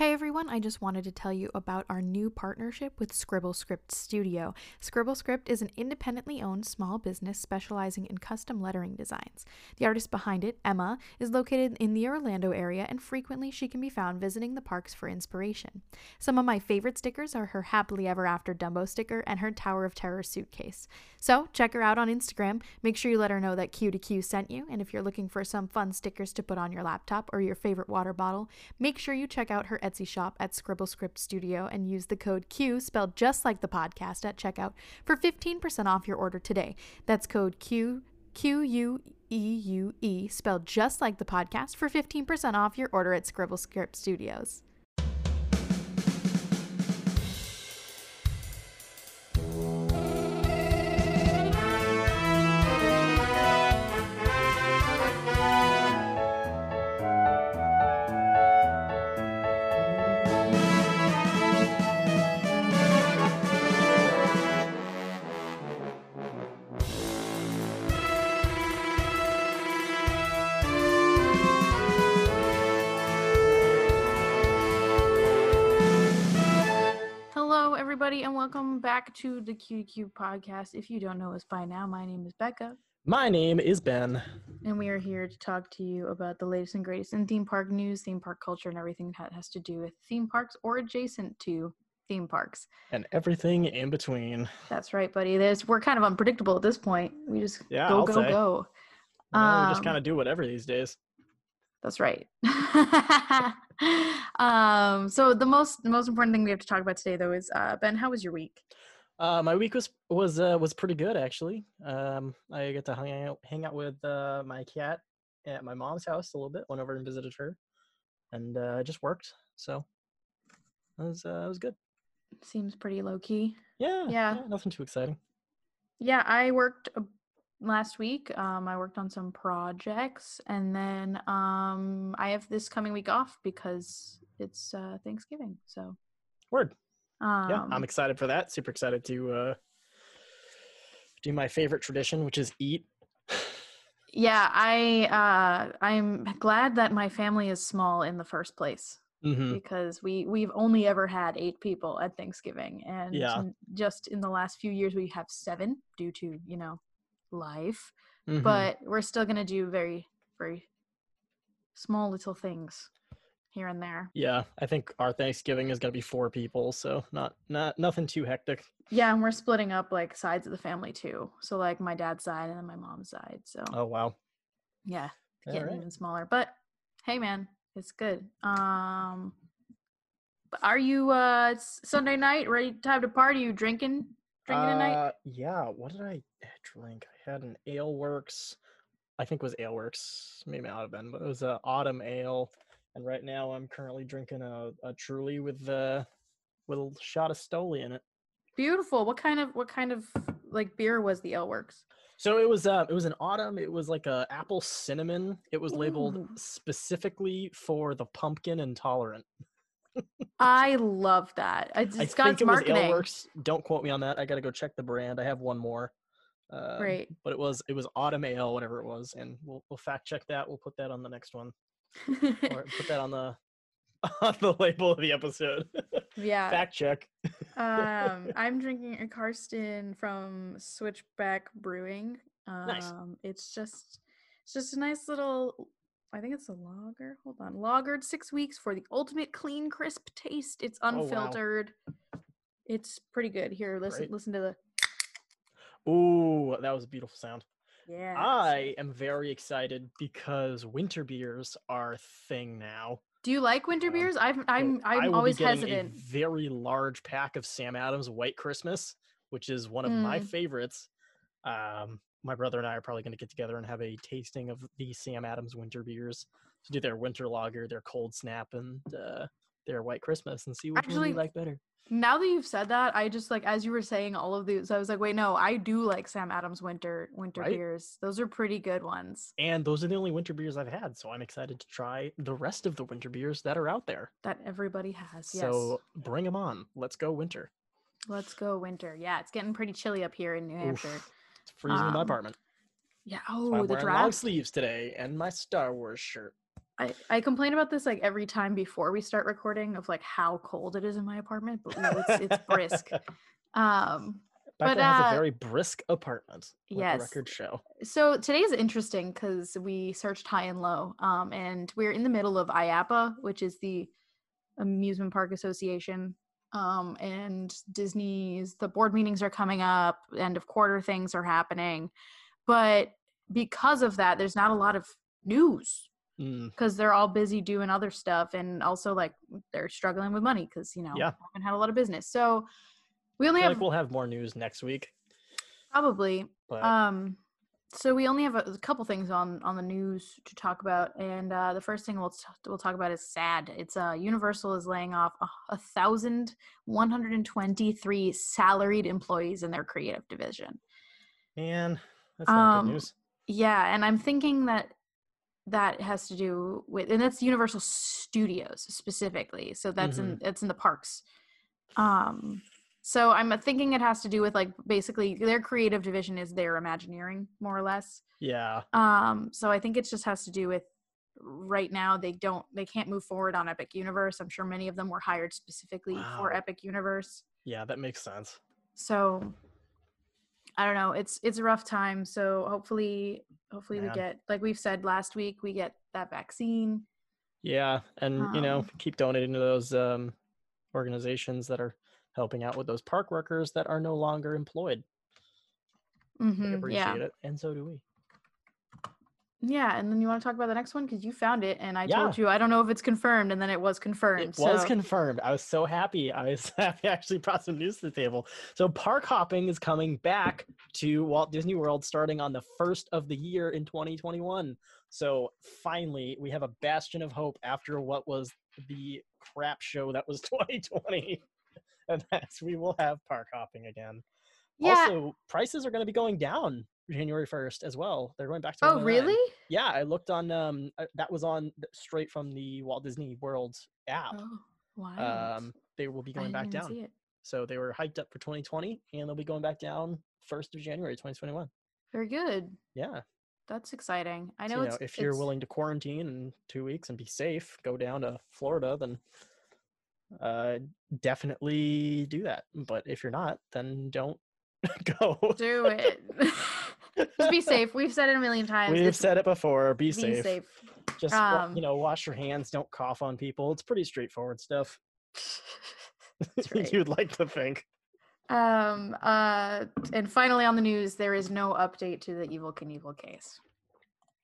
Hey everyone, I just wanted to tell you about our new partnership with Scribblescript Studio. Scribblescript is an independently owned small business specializing in custom lettering designs. The artist behind it, Emma, is located in the Orlando area and frequently she can be found visiting the parks for inspiration. Some of my favorite stickers are her Happily Ever After Dumbo sticker and her Tower of Terror suitcase. So check her out on Instagram. Make sure you let her know that Q2Q sent you, and if you're looking for some fun stickers to put on your laptop or your favorite water bottle, make sure you check out her Etsy shop at Scribblescript Studio and use the code Queue, spelled just like the podcast, at checkout for 15% off your order today. That's code Queue. Q U E U E, spelled just like the podcast, for 15% off your order at Scribblescript Studios. Everybody, and welcome back to the QQ podcast. If you don't know us by now, my name is Becca, My name is Ben. and we are here to talk to you about the latest and greatest in theme park news, theme park culture, and everything that has to do with theme parks or adjacent to theme parks. and everything in between. That's right, buddy. There's, we're kind of unpredictable at this point. We just Yeah, go, I'll go, say. go. You know, we just Um, kind of do whatever these days. That's right. um, so the most the most important thing we have to talk about today, though, is uh, Ben. How was your week? Uh, my week was was uh, was pretty good actually. Um, I get to hang out hang out with uh, my cat at my mom's house a little bit. Went over and visited her, and uh, I just worked. So it was uh, it was good. Seems pretty low key. Yeah, Yeah. nothing too exciting. Yeah, I worked last week. Um, I worked on some projects, and then um, I have this coming week off because it's uh, Thanksgiving. So Word. um, Yeah, I'm excited for that. Super excited to uh, do my favorite tradition, which is eat. yeah, I uh, I'm glad that my family is small in the first place. hmm because we we've only ever had eight people at Thanksgiving, and Yeah. just in the last few years we have seven due to you know life. Mm-hmm. But we're still gonna do very very small little things here and there. Yeah, I think our Thanksgiving is gonna be four people, so not not nothing too hectic. Yeah, and we're splitting up like sides of the family too. So like my dad's side and then my mom's side. So Oh wow. yeah, getting right. even smaller. But hey, man, it's good. Um, but are you uh Sunday night ready? Time to party? You drinking? Drinking tonight? Uh, yeah. What did I drink? I had an Ale Works. I think it was Ale Works. Maybe not have been, but it was a autumn ale. And right now I'm currently drinking a, a Truly with uh with a shot of Stoli in it. Beautiful. What kind of what kind of like beer was the Ale Works? So it was uh it was an autumn. It was like a apple cinnamon. It was labeled Ooh. specifically for the pumpkin intolerant. I love that. It's, I got think it was marketing. Ale Works. Don't quote me on that. I gotta go check the brand. I have one more. Um, Great. But it was it was autumn ale, whatever it was, and we'll we'll fact check that. We'll put that on the next one, or put that on the on the label of the episode. yeah. fact check. um, I'm drinking a Karsten from Switchback Brewing. Um, Nice. It's just, it's just a nice little. I think it's a lager. Hold on, lagered six weeks for the ultimate clean, crisp taste. It's Oh, wow. unfiltered. It's pretty good. Here, listen, Great. listen to the. Ooh, that was a beautiful sound. Yeah. I am very excited because winter beers are a thing now. Do you like winter Um, beers? I've, I'm I'm be always hesitant. A very large pack of Sam Adams White Christmas, which is one of my Mm. favorites. Um, my brother and I are probably going to get together and have a tasting of the Sam Adams winter beers to do their winter lager, their cold snap, and uh, their White Christmas, and see which one we like better. Now that you've said that, I just like as you were saying all of these, I was like, wait, no, I do like Sam Adams winter winter Right? beers. Those are pretty good ones And those are the only winter beers I've had, so I'm excited to try the rest of the winter beers that are out there. that everybody has. Yes. So bring them on. Let's go winter. Let's go winter. Yeah, it's getting pretty chilly up here in New Hampshire. Oof, it's freezing in my Um, apartment. Yeah. Oh, the wearing long sleeves today and my Star Wars shirt. I, I complain about this like every time before we start recording of like how cold it is in my apartment, but no, it's it's brisk. Um, Becca But, has uh, a very brisk apartment. Yes. Record show. so today is interesting because we searched high and low, um, and we're in the middle of IAAPA, which is the Amusement Park Association. Um, and Disney's the board meetings are coming up, end of quarter things are happening, but because of that, there's not a lot of news Mm, because they're all busy doing other stuff and also like they're struggling with money because you know Yeah. haven't had a lot of business so we I only feel have like we'll have more news next week. probably But um so we only have a, a couple things on on the news to talk about and uh the first thing we'll t- we'll talk about is sad it's uh universal is laying off a, a thousand one hundred and twenty three salaried employees in their creative division man, that's not Um, good news. Yeah, and I'm thinking that that has to do with, and that's Universal Studios specifically. So that's in that's in the parks. Um, so I'm thinking it has to do with like basically their creative division is their Imagineering more or less. Yeah. Um, so I think it just has to do with right now they don't they can't move forward on Epic Universe. I'm sure many of them were hired specifically for Epic Universe. Yeah, that makes sense. so i don't know it's it's a rough time so hopefully hopefully we get like we've said last week we get that vaccine Yeah, and you know, Um, keep donating to those um, organizations that are helping out with those park workers that are no longer employed. They hmm appreciate yeah it, and so do we. Yeah and then you want to talk about the next one because you found it and i Yeah. told you i don't know if it's confirmed and then it was confirmed It was confirmed. I was so happy. I was happy I actually brought some news to the table. So park hopping is coming back to Walt Disney World starting on the first of the year in 2021. So finally, we have a bastion of hope after what was the crap show that was 2020. And that's we will have park hopping again. yeah Also, prices are going to be going down January 1st as well. They're going back to oh 109. really Yeah, I looked on um uh, that was on straight from the Walt Disney World app oh wow um, they will be going back down. So they were hiked up for 2020, and they'll be going back down first of January 2021. very good Yeah, that's exciting i so, know you know, it's if you're willing to quarantine in two weeks and be safe, go down to Florida, then uh, definitely do that. But if you're not, then don't go. do it just be safe we've said it a million times We've it's- said it before. Be, be safe. safe Just Um, you know, wash your hands. Don't cough on people. It's pretty straightforward stuff. Right. You'd like to think. Um. Uh. And finally, on the news, there is no update to the Evel Knievel case.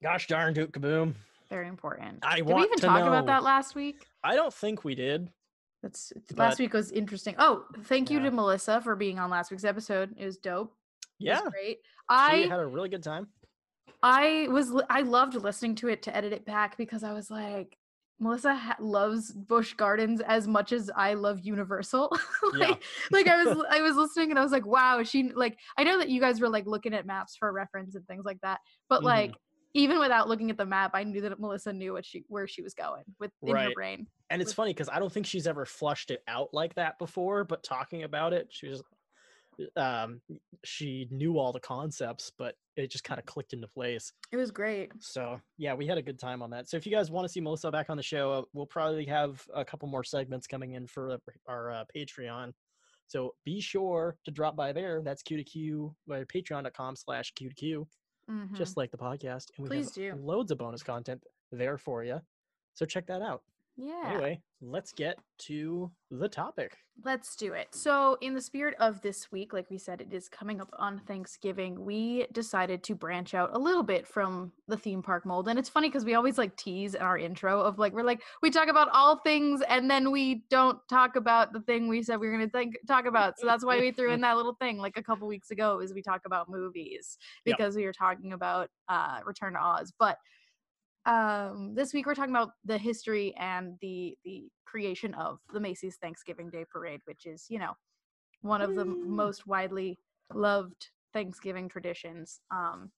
Gosh darn, Duke Kaboom. Very important. I Did we even talk about that last week? I don't think we did. That's But- last week was interesting. Oh, thank you Yeah. to Melissa for being on last week's episode. It was dope. Yeah, great. she I had a really good time. I was I loved listening to it to edit it back because I was like, Melissa ha- loves Busch Gardens as much as I love Universal. like, like I was I was listening and I was like, wow, she like I know that you guys were like looking at maps for reference and things like that, but Mhm. like even without looking at the map, I knew that Melissa knew what she where she was going with in her brain. And it's with- funny because I don't think she's ever flushed it out like that before, but talking about it, she was um she knew all the concepts, but it just kind of clicked into place. It was great. So yeah, we had a good time on that. So if you guys want to see Melissa back on the show, uh, we'll probably have a couple more segments coming in for uh, our uh, Patreon. So be sure to drop by there. That's Queue to Queue by patreon.com slash Q to Q, just like the podcast. And we Please have do. loads of bonus content there for you. So check that out. Yeah. Anyway, let's get to the topic. Let's do it. So, in the spirit of this week, like we said, it is coming up on Thanksgiving. We decided to branch out a little bit from the theme park mold. And it's funny because we always like tease in our intro of like, we're like, we talk about all things and then we don't talk about the thing we said we were going to think talk about. So, that's why we threw in that little thing like a couple weeks ago is we talk about movies Yep. because we were talking about uh, Return to Oz. But um this week we're talking about the history and the the creation of the Macy's Thanksgiving Day Parade which is you know one of the m- Woo. most widely loved Thanksgiving traditions um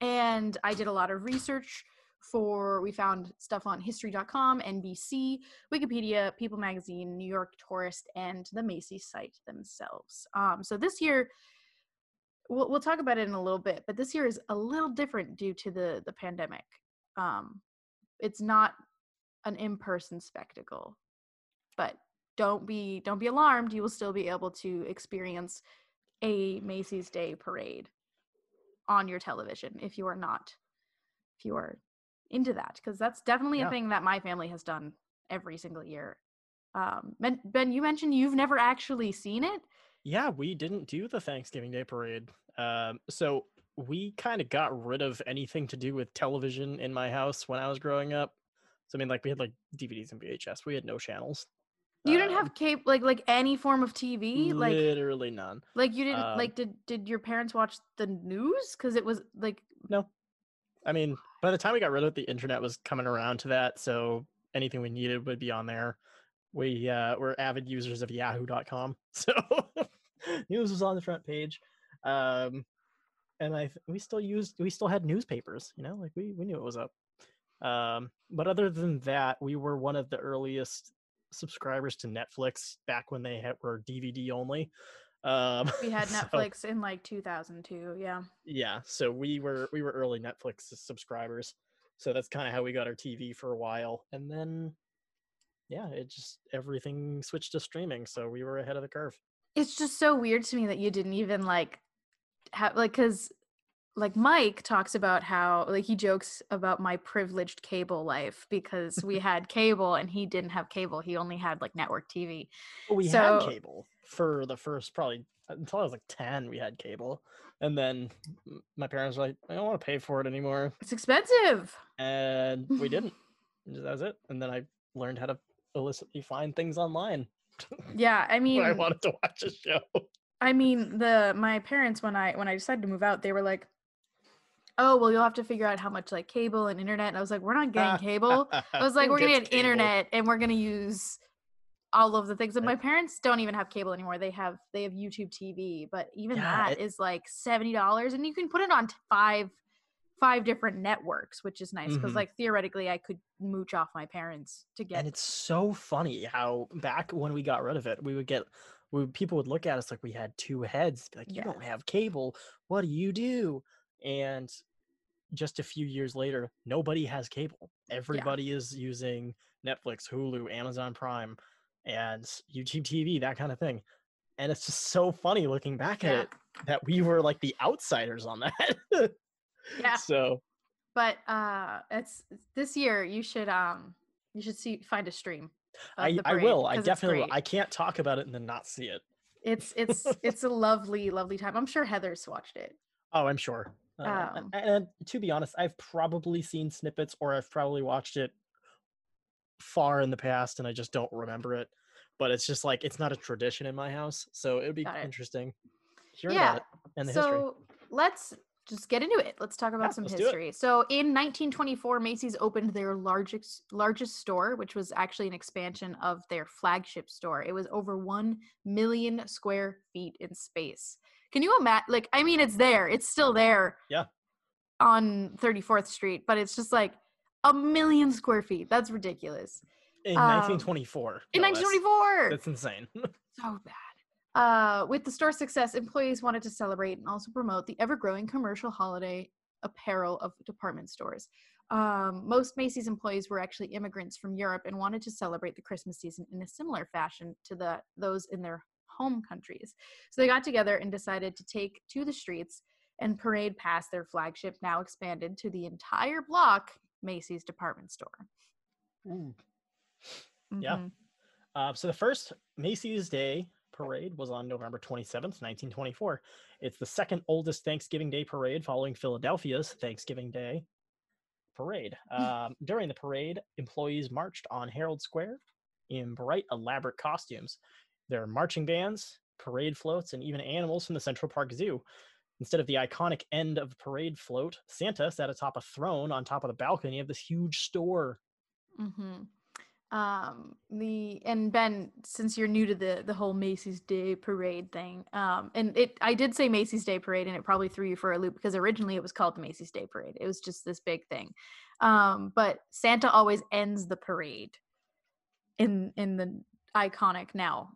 and I did a lot of research for we found stuff on history.com, NBC, Wikipedia, People Magazine, New York Tourist and the Macy's site themselves. Um so this year we'll, we'll talk about it in a little bit but this year is a little different due to the the pandemic um it's not an in-person spectacle. But don't be don't be alarmed, you will still be able to experience a Macy's Day parade on your television if you are not if you are into that because that's definitely Yeah. a thing that my family has done every single year. Um, Ben, ben, you mentioned you've never actually seen it. Yeah, we didn't do the Thanksgiving Day parade. Um, so we kind of got rid of anything to do with television in my house when I was growing up. So I mean, like we had like DVDs and VHS. We had no channels. You didn't Um, have cable, like like any form of TV, like literally none. like you didn't um, like did did your parents watch the news? Because it was like No. I mean, by the time we got rid of it, the internet was coming around to that, so anything we needed would be on there. We uh, were avid users of Yahoo.com, so news was on the front page, um, and I we still used we still had newspapers. You know, like we we knew it was up. Um, but other than that, we were one of the earliest subscribers to Netflix back when they had, were DVD only. Um, we had so- Netflix in like 2002. Yeah. yeah so we were we were early netflix subscribers so that's kind of how we got our tv for a while and then yeah it just everything switched to streaming so we were ahead of the curve It's just so weird to me that you didn't even like have like because like Mike talks about how like he jokes about my privileged cable life because we had cable and he didn't have cable. He only had like network TV. We So- had cable for the first probably until i was like 10 we had cable and then my parents were like i don't want to pay for it anymore It's expensive. and we didn't that was it and then i learned how to illicitly find things online Yeah, I mean i wanted to watch a show I mean, the my parents when I when I decided to move out, they were like, "Oh, well, you'll have to figure out how much like cable and internet." And I was like, "We're not getting cable." I was like, "We're gonna get cable? internet, and we're gonna use all of the things." And my parents don't even have cable anymore. They have they have YouTube TV, but even Yeah, that it- is like seventy dollars, and you can put it on five five different networks, which is nice because Mhm. like theoretically, I could mooch off my parents to get. and it's so funny how back when we got rid of it we would get we, people would look at us like we had two heads like you Yeah. don't have cable what do you do and just a few years later nobody has cable everybody is using netflix hulu amazon prime and youtube tv that kind of thing and it's just so funny looking back at Yeah. it that we were like the outsiders on that Yeah. so but uh, it's this year. You should um you should see find a stream. I, I will i definitely will i can't talk about it and then not see it It's it's it's a lovely lovely time. I'm sure Heather's watched it. Oh, I'm sure. Uh, Um, and, to be honest, I've probably seen snippets or I've probably watched it far in the past and I just don't remember it. But it's just like it's not a tradition in my house, so it would be interesting hearing yeah. about it and the so history. let's just get into it. Let's talk about Yeah, some let's do it. history. So in 1924, Macy's opened their largest largest store, which was actually an expansion of their flagship store. It was over one million square feet in space. Can you imagine? Like, I mean, it's there. It's still there. Yeah. On 34th Street, but it's just like a million square feet. That's ridiculous. In um, 1924. In no, that's- 1924 That's insane. so bad. Uh, with the store's success, employees wanted to celebrate and also promote the ever-growing commercial holiday apparel of department stores. Um, most Macy's employees were actually immigrants from Europe and wanted to celebrate the Christmas season in a similar fashion to the those in their home countries. So they got together and decided to take to the streets and parade past their flagship, now expanded to the entire block Macy's department store. Yeah. Mhm. Uh, so the first Macy's Day parade was on November 27th, 1924. It's the second oldest Thanksgiving Day parade following Philadelphia's Thanksgiving Day parade. Um, during the parade, employees marched on Herald Square in bright, elaborate costumes. There are marching bands, parade floats, and even animals from the Central Park Zoo. Instead of the iconic end of the parade float, Santa sat atop a throne on top of the balcony of this huge store. Mm-hmm. Um, the and Ben, since you're new to the the whole Macy's Day Parade thing, um, and it, I did say Macy's Day Parade, and it probably threw you for a loop because originally it was called the Macy's Day Parade. It was just this big thing, um, but Santa always ends the parade in in the iconic now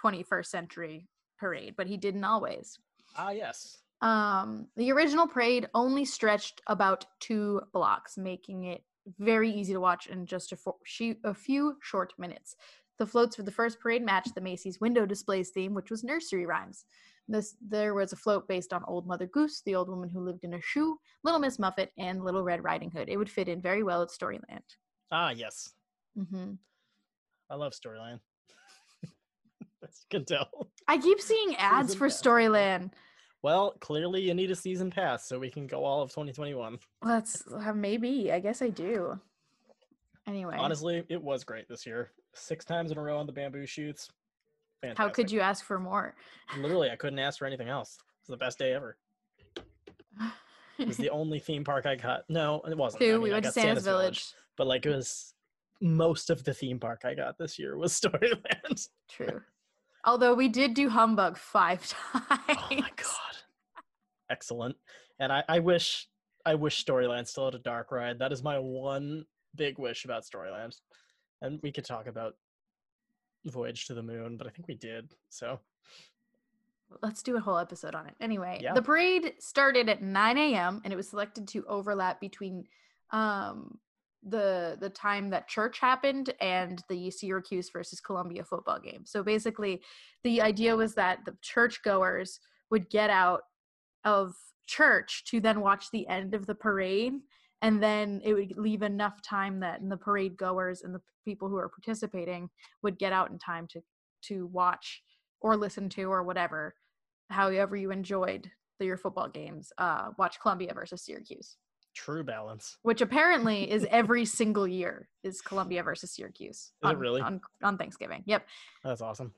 21st century parade, but he didn't always. Ah, yes. Um, the original parade only stretched about two blocks, making it very easy to watch in just a, fo- she- a few short minutes. The floats for the first parade matched the Macy's window displays theme, which was nursery rhymes. This there was a float based on Old Mother Goose, the old woman who lived in a shoe, Little Miss Muffet, and Little Red Riding Hood. It would fit in very well at Storyland. Ah, yes. Mm-hmm. I love Storyland. As you can tell. I keep seeing ads for. Storyland. Well, clearly you need a season pass so we can go all of 2021. Let's uh, maybe. I guess I do. Anyway, Honestly, it was great this year. Six times in a row on the Bamboo Chutes. Fantastic. how could you ask for more? Literally, I couldn't ask for anything else. It was the best day ever. It was the only theme park I got. No, it wasn't. I Two. mean, we went to got Santa's Village. But like, it was most of the theme park I got this year was Storyland. True. Although we did do Humbug five times. Oh my god. Excellent. And I, I wish I wish Storyland still had a dark ride. That is my one big wish about Storyland. And we could talk about Voyage to the Moon, but I think we did. So Let's do a whole episode on it. Anyway, Yeah. the parade started at 9 a.m. and it was selected to overlap between um, the the time that church happened and the Syracuse versus Columbia football game. So basically, the idea was that the churchgoers would get out of church to then watch the end of the parade and then it would leave enough time that the parade goers and the people who are participating would get out in time to to watch or listen to or whatever however you enjoyed the, your football games uh watch columbia versus syracuse true balance. which apparently is every single year is columbia versus syracuse it on, really? on, on thanksgiving yep That's awesome.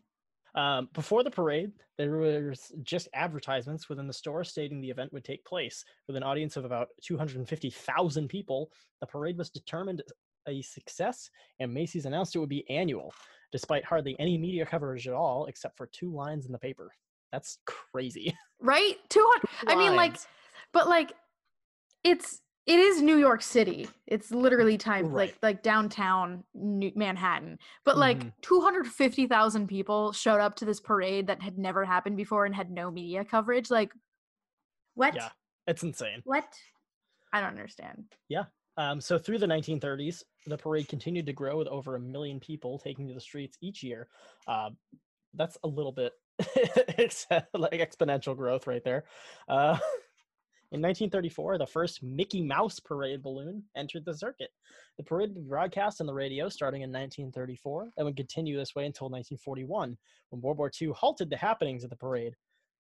Um, before the parade, there was just advertisements within the store stating the event would take place. With an audience of about 250,000 people, the parade was determined a success, and Macy's announced it would be annual, despite hardly any media coverage at all, except for two lines in the paper. That's crazy. right 200 i mean like but like it's it is new york city it's literally time Right. like like downtown New- manhattan but like Mhm. 250000 people showed up to this parade that had never happened before and had no media coverage like what Yeah. it's insane. what i don't understand Yeah. Um, so through the 1930s, the parade continued to grow with over a million people taking to the streets each year. Uh, that's a little bit ex- like exponential growth right there. Uh, in 1934, the first Mickey Mouse parade balloon entered the circuit. The parade would be broadcast on the radio starting in 1934 and would continue this way until 1941, when World War II halted the happenings of the parade.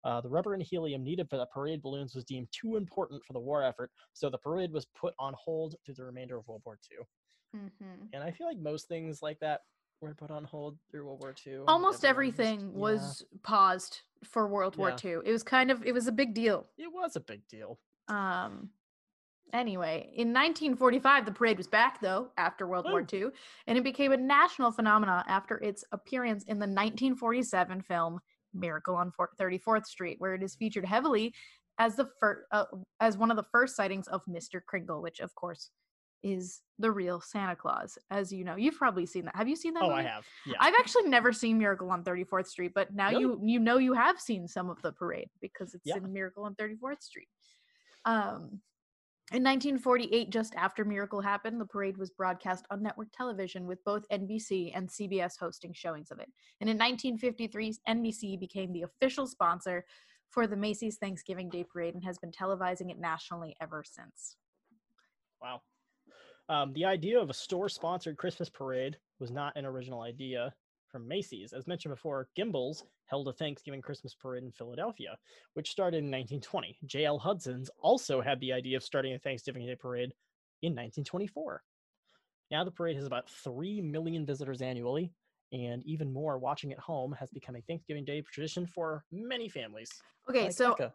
Uh, the rubber and helium needed for the parade balloons was deemed too important for the war effort, so the parade was put on hold through the remainder of World War II. mm-hmm. And I feel like most things like that were put on hold through World War II. almost everything yeah, was paused for world war Yeah. ii it was kind of it was a big deal it was a big deal. Um. Anyway, in 1945, the parade was back though after World War II, and it became a national phenomenon after its appearance in the 1947 film Miracle on 34th Street, where it is featured heavily as the fir- uh, as one of the first sightings of Mr. Kringle, which of course is the real Santa Claus. As you know, you've probably seen that. Have you seen that? Oh, I have. Yeah. I've actually never seen Miracle on 34th Street, but now Really? you you know you have seen some of the parade because it's Yeah. in Miracle on 34th Street. Um, in 1948, just after Miracle happened, the parade was broadcast on network television with both NBC and CBS hosting showings of it. And in 1953, NBC became the official sponsor for the Macy's Thanksgiving Day Parade and has been televising it nationally ever since. Wow. Um, the idea of a store sponsored Christmas parade was not an original idea from Macy's. As mentioned before, Gimbels held a Thanksgiving Christmas parade in Philadelphia, which started in 1920. J.L. Hudson's also had the idea of starting a Thanksgiving Day parade in 1924. Now the parade has about 3 million visitors annually, and even more watching at home has become a Thanksgiving Day tradition for many families. Okay, like so Becca.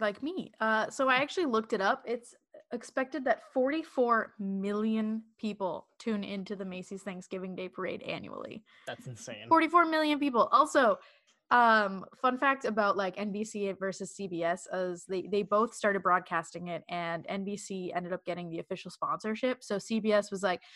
like me. Uh, so I actually looked it up. It's expected that 44 million people tune into the Macy's Thanksgiving Day Parade annually. that's insane. 44 million people. Also, um, fun fact about like NBC versus CBS is they they both started broadcasting it, and NBC ended up getting the official sponsorship. So CBS was like.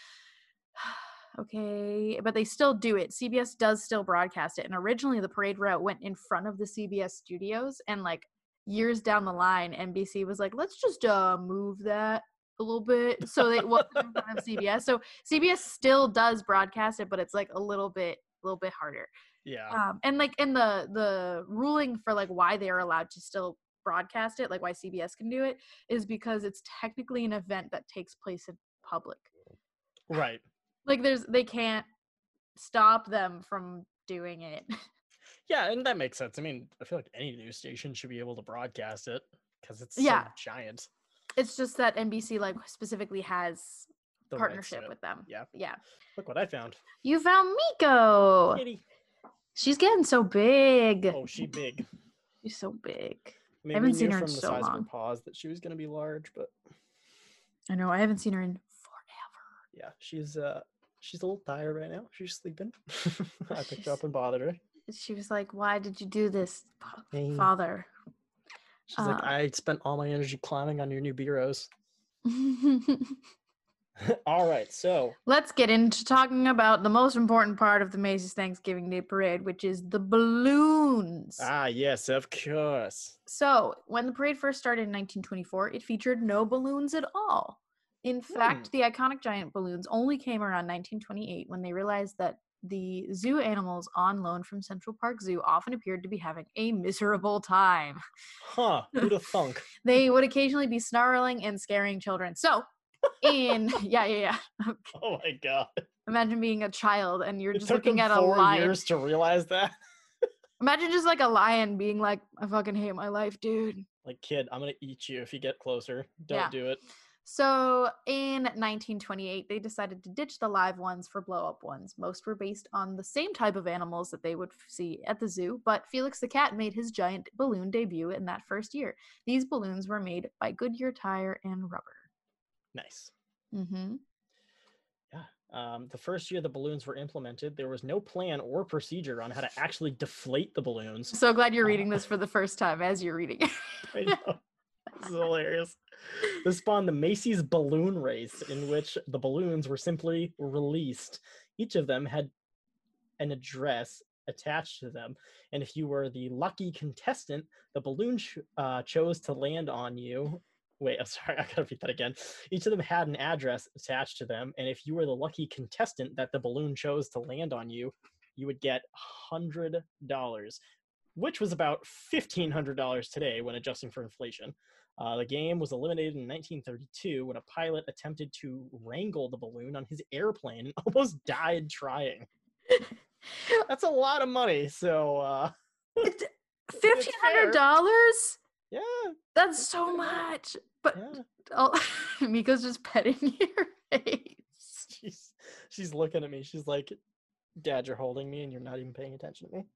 Okay, but they still do it. CBS does still broadcast it. And originally the parade route went in front of the CBS studios and like years down the line NBC was like, "Let's just uh move that a little bit, so they wasn't in front of CBS. So CBS still does broadcast it, but it's like a little bit, a little bit harder. Yeah. Um, and like in the the ruling for like why they are allowed to still broadcast it, like why CBS can do it, is because it's technically an event that takes place in public. Right. Like there's they can't stop them from doing it. Yeah, and that makes sense. I mean, I feel like any news station should be able to broadcast it because it's Yeah. so giant. It's just that NBC like specifically has the partnership with them. Yeah. Yeah. Look what I found. You found Miko. Kitty. She's getting so big. Oh, she big. She's so big. I mean, haven't seen her in from the so size of long. her paws that she was going to be large, but I know. I haven't seen her in forever. yeah, she's uh she's a little tired right now. She's sleeping. I picked her up and bothered her. She was like, "Why did you do this, father?" She's like, Uh, I spent all my energy climbing on your new bureaus. all right, so Let's get into talking about the most important part of the Macy's Thanksgiving Day Parade, which is the balloons. ah yes, of course. So, when the parade first started in 1924, it featured no balloons at all. In fact, the iconic giant balloons only came around 1928 when they realized that the zoo animals on loan from Central Park Zoo often appeared to be having a miserable time. Huh? Who'd have thunk? They would occasionally be snarling and scaring children. So, in yeah, yeah, yeah. Oh my god! Imagine being a child and you're It just looking at a lion. years to realize that. Imagine just like a lion being like, "I fucking hate my life, dude." Like, kid, I'm gonna eat you if you get closer. Don't Yeah. do it. So in 1928, they decided to ditch the live ones for blow up ones. Most were based on the same type of animals that they would see at the zoo, but Felix the cat made his giant balloon debut in that first year. These balloons were made by Goodyear tire and rubber. Nice. Mm-hmm. Yeah. Um, the first year the balloons were implemented, there was no plan or procedure on how to actually deflate the balloons. So glad you're Uh, reading this for the first time as you're reading it. This is hilarious. This spawned the Macy's balloon race, in which the balloons were simply released. Each of them had an address attached to them, and if you were the lucky contestant, the balloon ch- uh, chose to land on you. Wait, I'm sorry, I gotta read that again. Each of them had an address attached to them, and if you were the lucky contestant that the balloon chose to land on you, you would get hundred dollars, which was about fifteen hundred dollars today when adjusting for inflation. Uh, the game was eliminated in 1932 when a pilot attempted to wrangle the balloon on his airplane and almost died trying. That's a lot of money. So, uh, Fifteen hundred dollars? yeah, That's so much. But yeah. oh, Miko's just petting your face. She's she's looking at me. She's like, "Dad, you're holding me, and you're not even paying attention to me."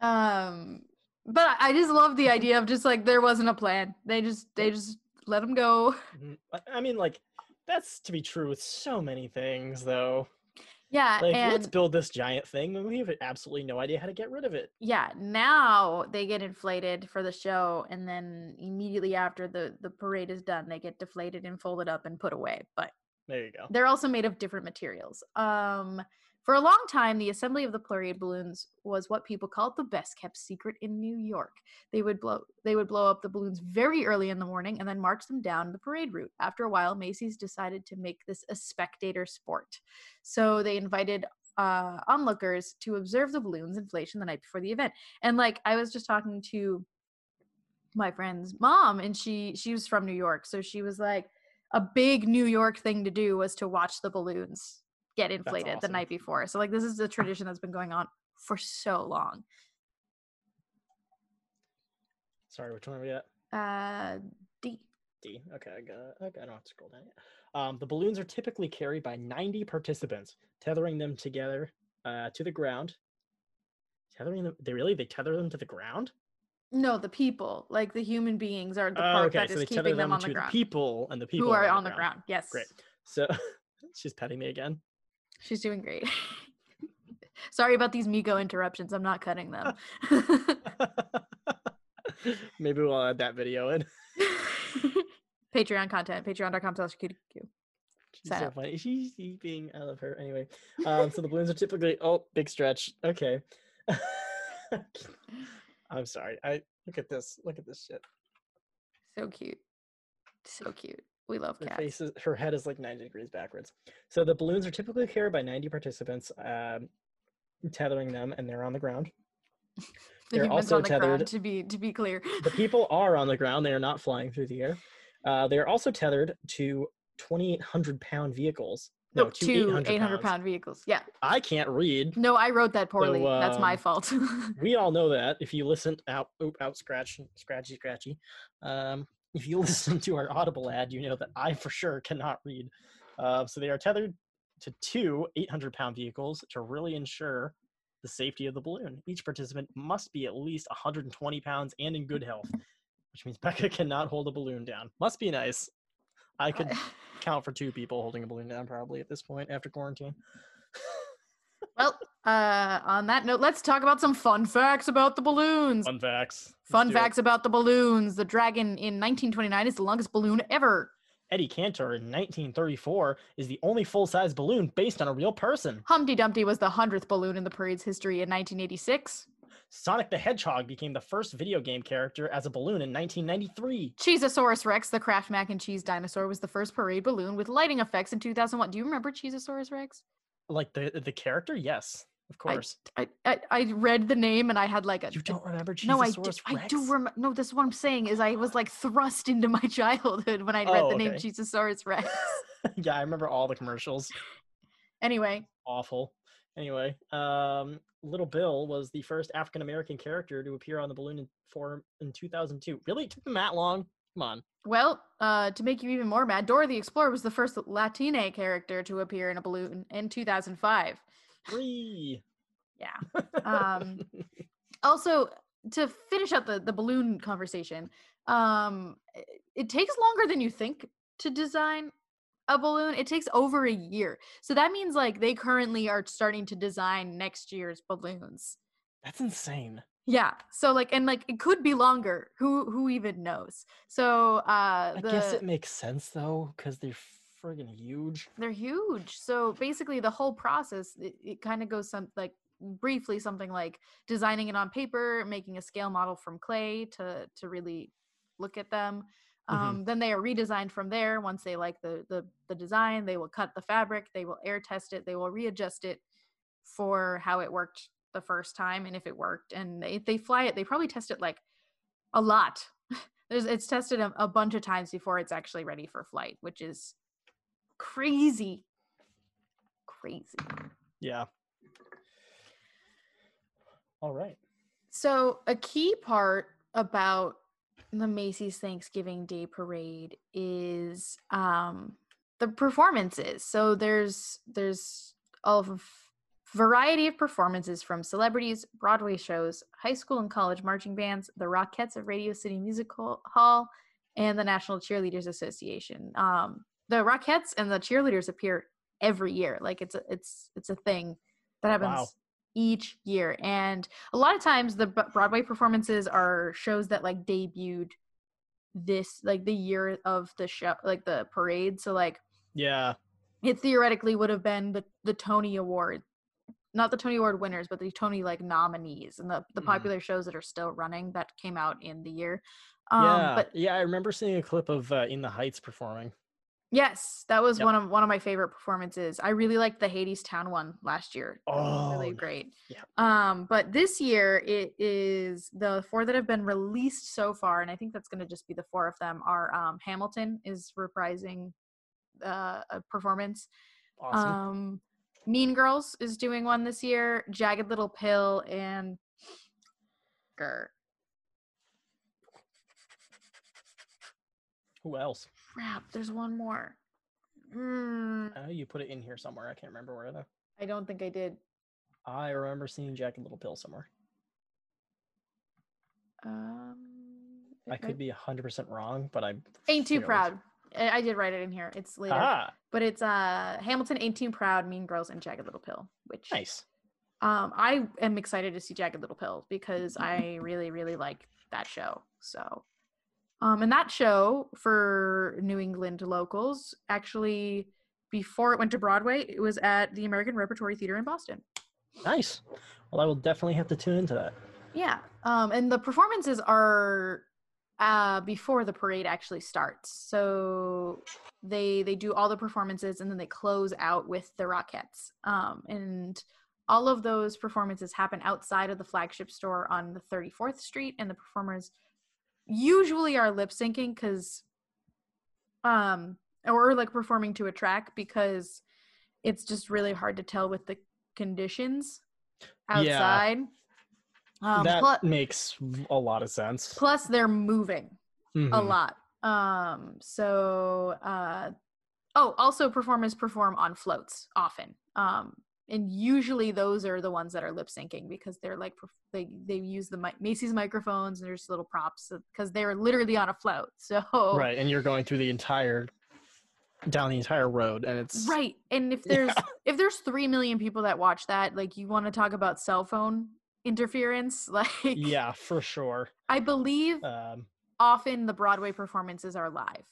Um, but I just love the idea of just like there wasn't a plan. They just they just let them go. Mhm. I- I mean, like, that's to be true with so many things, though. Yeah, Like, and let's build this giant thing, and we have absolutely no idea how to get rid of it. yeah, now they get inflated for the show, and then immediately after the the parade is done, they get deflated and folded up and put away. But There you go. they're also made of different materials. Um, for a long time, the assembly of the parade balloons was what people called the best kept secret in New York. They would blow they would blow up the balloons very early in the morning and then march them down the parade route. After a while, Macy's decided to make this a spectator sport. So they invited uh, onlookers to observe the balloons inflation the night before the event. And like I was just talking to my friend's mom, and she she was from New York, so she was like, a big New York thing to do was to watch the balloons get inflated the night before. So like this is a tradition that's been going on for so long. Sorry, which one are we at? Uh, D. D. Okay, I got. Okay, I don't have to scroll down yet. Um, the balloons are typically carried by 90 participants, tethering them together uh, to the ground. Tethering them? They really? They tether them to the ground? No, the people, like the human beings, are the Oh, part okay, that so is keeping them them on to the ground. people, and the people who are on the ground. Yes, Great. So she's petting me again. She's doing great. Sorry about these Miko interruptions. I'm not cutting them. Maybe we'll add that video in. Patreon content, patreon.com slash QQ. She's so funny. She's being. I love her. Anyway, um, so the balloons are typically. Oh, big stretch. Okay. I'm sorry. I look at this. Look at this shit. So cute. So cute. We love Her cats. face is, her head is like 90 degrees backwards. So the balloons are typically carried by 90 participants, um, tethering them, and they're on the ground. the they're also the tethered- to be to be clear. The people are on the ground; they are not flying through the air. Uh, they are also tethered to 2,800 pound vehicles. No, No, two 800, 800 pounds. vehicles. Yeah. I can't read. No, I wrote that poorly. That's my um, fault. We all know that. If you listen out, oop, out, scratch, scratchy, scratchy. Um, if you listen to our Audible ad, you know that I for sure cannot read. Uh, so they are tethered to two 800 pound vehicles to really ensure the safety of the balloon. Each participant must be at least 120 pounds and in good health, which means Becca cannot hold a balloon down. Must be nice. I could count for two people holding a balloon down probably at this point after quarantine. Well, uh, on that note, let's talk about some fun facts about the balloons. Fun facts. Let's Fun do it. facts about the balloons. The Dragon in 1929 is the longest balloon ever. Eddie Cantor in 1934 is the only full-size balloon based on a real person. Humpty Dumpty was the 100th balloon in the parade's history in 1986. Sonic the Hedgehog became the first video game character as a balloon in 1993. Cheezosaurus Rex, the Kraft mac and cheese dinosaur, was the first parade balloon with lighting effects in 2001. Do you remember Cheezosaurus Rex? Like the the character, yes, of course. I, I, I read the name and I had like a. you don't remember No, I do, Cheezosaurus I do Rex? remember. No, this is what I'm saying is I was like thrust into my childhood when I read Oh, the name okay. Cheezosaurus Rex. yeah, I remember all the commercials. anyway, Awful. Anyway, um, Little Bill was the first African American character to appear on the balloon in, for in 2002. Really, it took them that long? Come on. well, uh, to make you even more mad, Dora the Explorer was the first Latina character to appear in a balloon in 2005. Three. Yeah. Um, also, to finish up the, the balloon conversation, um, i- it takes longer than you think to design a balloon. It takes over a year. So that means like they currently are starting to design next year's balloons. That's insane. Yeah. So like and like it could be longer. Who who even knows? So uh I guess it makes sense though, because they're friggin' huge. they're huge. So basically the whole process it, it kind of goes some like briefly something like designing it on paper, making a scale model from clay to to really look at them. Mhm. Um, then they are redesigned from there. Once they like the, the the design, they will cut the fabric, they will air test it, they will readjust it for how it worked the first time and if it worked. And if they fly it, they probably test it like a lot. There's, it's tested a, a bunch of times before it's actually ready for flight, which is crazy. Crazy. Yeah. All right. So, a key part about the Macy's Thanksgiving Day Parade is um, the performances. So there's there's a v- variety of performances from celebrities, Broadway shows, high school and college marching bands, the Rockettes of Radio City Music Hall- and the National Cheerleaders Association. Um, the Rockettes and the cheerleaders appear every year. Like it's a, it's it's a thing that happens Wow. each year and a lot of times the broadway performances are shows that like debuted this like the year of the show like the parade so like Yeah. it theoretically would have been the the tony award not the tony award winners but the tony like nominees and the the Mhm. popular shows that are still running that came out in the year um yeah. but yeah, I remember seeing a clip of uh, In the Heights performing. yes that was Yep. one of one of my favorite performances i really liked the Hadestown one last year Oh, really great yeah. um but this year it is the four that have been released so far and i think that's going to just be the four of them are um hamilton is reprising uh, a performance Awesome. um mean girls is doing one this year jagged little pill and Grr. Who else? crap there's one more mm, I know you put it in here somewhere. I can't remember where though. i don't think i did I remember seeing and Little Pill somewhere. um I could might- be 100% wrong, but I'm. ain't too proud I did write it in here. It's later. But it's uh Hamilton, Ain't Too Proud, Mean Girls, and Jagged Little Pill. Which nice. um I am excited to see Jagged Little Pill because I really really like that show. So um and that show for New England locals actually before it went to Broadway, it was at the American Repertory Theater in Boston. Nice. Well, I will definitely have to tune into that. Yeah. Um and the performances are uh, before the parade actually starts. So they they do all the performances and then they close out with the Rockettes. Um, and all of those performances happen outside of the flagship store on the 34th Street, and the performers usually are lip syncing because, um, or like performing to a track because it's just really hard to tell with the conditions outside. Yeah. Um, that plu- makes a lot of sense. plus they're moving a Mhm. lot. Um, so uh, oh, also performers perform on floats often. Um, and usually those are the ones that are lip syncing because they're like they they use the mi- Macy's microphones and there's little props because they're literally on a float. So Right, and you're going through the entire down the entire road, and it's Right. And if there's if there's 3 million people that watch that, like you want to talk about cell phone interference, like Yeah, for sure. I believe Um, often the Broadway performances are live.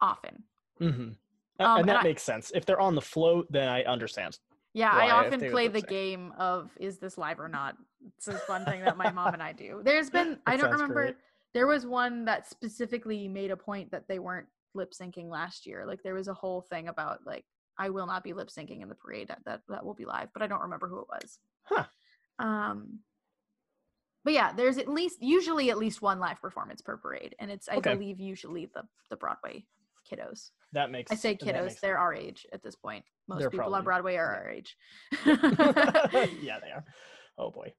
Often. mhm. Um, and that and I- makes sense. If they're on the float, then I understand. Yeah, Why, I often play the game of is this live or not? It's a fun thing that my mom and I do. There's been I don't remember great. there was one that specifically made a point that they weren't lip syncing last year. Like there was a whole thing about like I will not be lip syncing in the parade that, that that will be live, but I don't remember who it was. Huh. Um but yeah, there's at least usually at least one live performance per parade and it's I Okay. believe usually the the Broadway kiddos. That makes I say kiddos, they're our age at this point. Most They're people probably- on Broadway are yeah. our age. yeah, they are. Oh boy.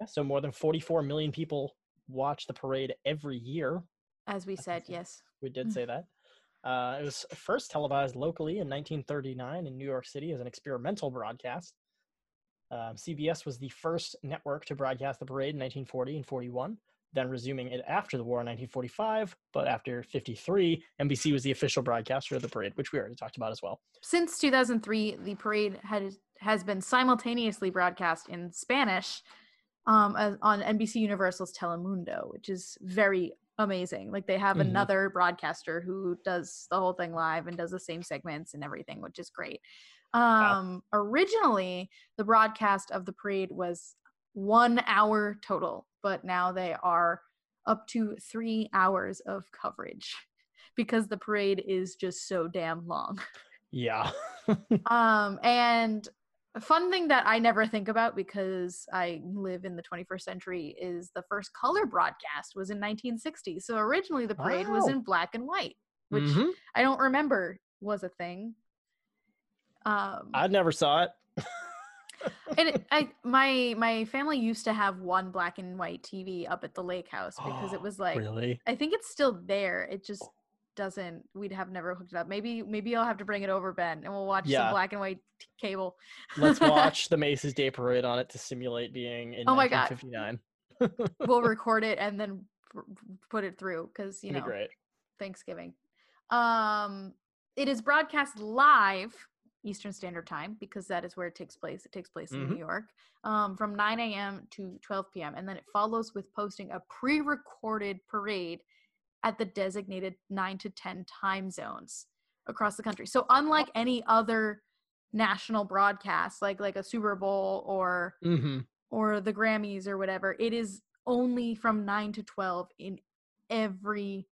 Yeah, so more than 44 million people watch the parade every year. As we said, yes. We did Mm. say that. Uh, it was first televised locally in 1939 in New York City as an experimental broadcast. Um, CBS was the first network to broadcast the parade in 1940 and 41, then resuming it after the war in 1945. But after 53, NBC was the official broadcaster of the parade, which we already talked about as well. Since 2003, the parade had has been simultaneously broadcast in Spanish um, on NBC Universal's Telemundo, which is very amazing. Like they have Mhm. another broadcaster who does the whole thing live and does the same segments and everything, which is great. Um, Originally, the broadcast of the parade was one hour total, but now they are up to three hours of coverage because the parade is just so damn long. Yeah. Um, and a fun thing that I never think about because I live in the 21st century is the first color broadcast was in 1960. So originally the parade was in black and white, which Mhm. I don't remember was a thing. Um, I never saw it. and I my my family used to have one black and white TV up at the lake house because it was like really? I think it's still there. It just doesn't. We'd have never hooked it up. Maybe maybe I'll have to bring it over, Ben, and we'll watch Yeah. some black and white t- cable. Let's watch the Macy's Day Parade on it to simulate being in Oh my God. 1959. we'll record it and then put it through because you It'd know. Thanksgiving. Um, it is broadcast live Eastern Standard Time because that is where it takes place. It takes place in Mhm. New York um, from 9 a.m. to 12 p.m. and then it follows with posting a pre-recorded parade at the designated 9 to 10 time zones across the country. So unlike any other national broadcast like like a Super Bowl or Mm-hmm. or the Grammys or whatever, it is only from 9 to 12 in every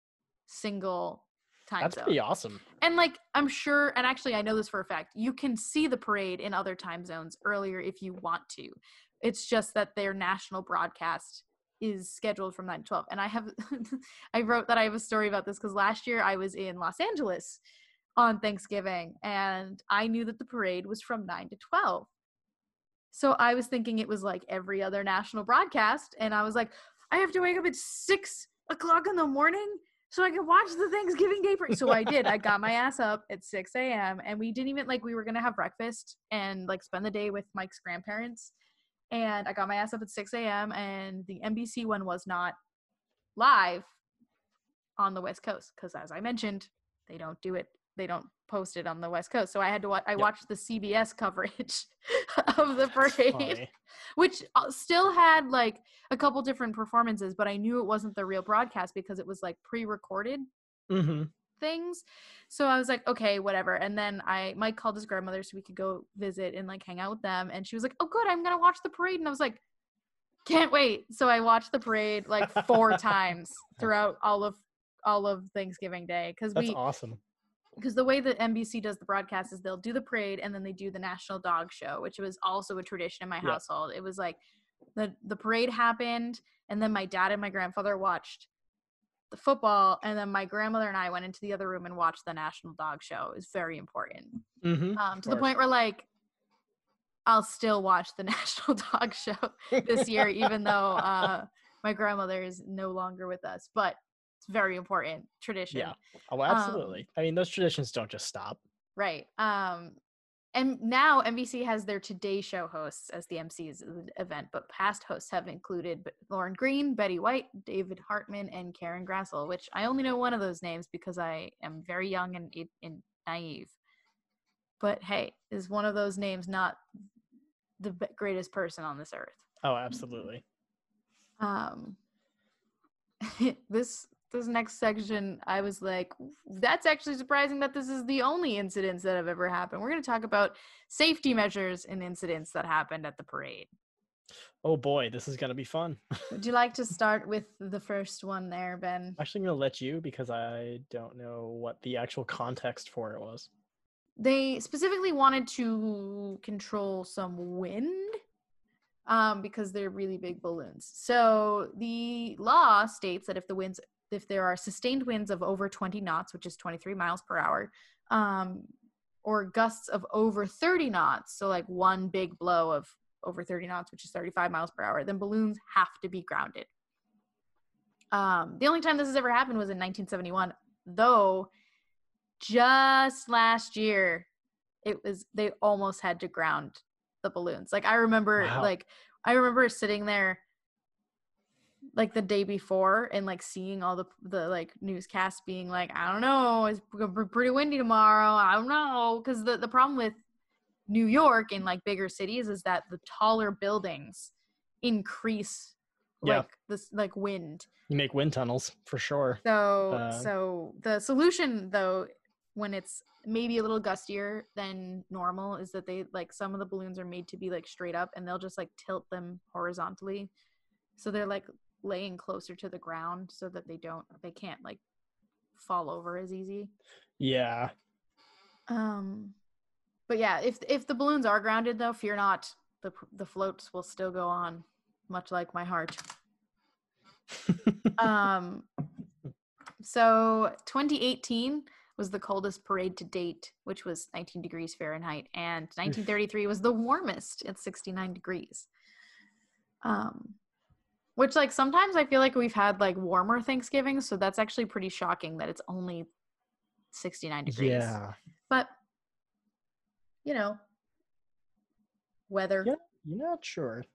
single time That's zone. pretty awesome. And like I'm sure and actually I know this for a fact, you can see the parade in other time zones earlier if you want to. It's just that their national broadcast is scheduled from 9 to 12. And I have I wrote that I have a story about this cuz last year I was in Los Angeles on Thanksgiving and I knew that the parade was from 9 to 12. So I was thinking it was like every other national broadcast, and I was like, I have to wake up at six o'clock in the morning so I can watch the Thanksgiving Day parade. So I did. I got my ass up at 6 a.m. and we didn't even like we were gonna have breakfast and like spend the day with Mike's grandparents. And I got my ass up at 6 a.m. and the NBC one was not live on the West Coast because, as I mentioned, they don't do it. They don't post it on the West Coast. So I had to watch. I Yep. watched the CBS coverage of the parade, which uh, still had like a couple different performances, but I knew it wasn't the real broadcast because it was like pre-recorded Mm-hmm. things. So I was like, okay, whatever. And then I Mike called his grandmother so we could go visit and like hang out with them. And she was like, oh, good, I'm gonna watch the parade. And I was like, Can't wait. So I watched the parade like four times throughout all of all of Thanksgiving Day because we awesome. Because the way that NBC does the broadcast is they'll do the parade and then they do the national dog show, which was also a tradition in my Yeah. household. It was like the the parade happened and then my dad and my grandfather watched the football and then my grandmother and I went into the other room and watched the national dog show. It was very important. Mm-hmm. Um, to the point where like I'll still watch the national dog show this year, even though uh, my grandmother is no longer with us. But it's very important tradition. Yeah. Oh, Um, absolutely. I mean, those traditions don't just stop. Right. Um and now NBC has their Today Show hosts as the MCs of the event, but past hosts have included Lorne Greene, Betty White, David Hartman, and Karen Grassle, which I only know one of those names because I am very young and, and naive. But hey, is one of those names not the greatest person on this earth? Oh, absolutely. um this this next section i was like that's actually surprising that this is the only incidents that have ever happened we're going to talk about safety measures and incidents that happened at the parade Oh boy, this is gonna be fun. would you like to start with the first one there ben I'm actually gonna let you because I don't know what the actual context for it was. they specifically wanted to control some wind um, because they're really big balloons. So the law states that if the winds, if there are sustained winds of over 20 knots, which is 23 miles per hour, um, or gusts of over 30 knots, so like one big blow of over 30 knots, which is 35 miles per hour, then balloons have to be grounded. Um, the only time this has ever happened was in 1971, though just last year it was they almost had to ground the balloons like i remember Wow. like i remember sitting there like the day before and like seeing all the the like newscasts being like i don't know it's gonna be pretty windy tomorrow i don't know because the, the problem with new york and like bigger cities is that the taller buildings increase Yeah. like this like wind You make wind tunnels for sure. so Uh, so the solution though when it's maybe a little gustier than normal is that they like some of the balloons are made to be like straight up and they'll just like tilt them horizontally. So they're like laying closer to the ground so that they don't they can't like fall over as easy. Yeah. Um but yeah, if if the balloons are grounded though, fear not. The the floats will still go on much like my heart. um so 2018 was the coldest parade to date which was 19 degrees fahrenheit and 1933 was the warmest at 69 degrees um which like sometimes i feel like we've had like warmer thanksgiving so that's actually pretty shocking that it's only 69 degrees Yeah. but you know weather Yeah. You're not sure.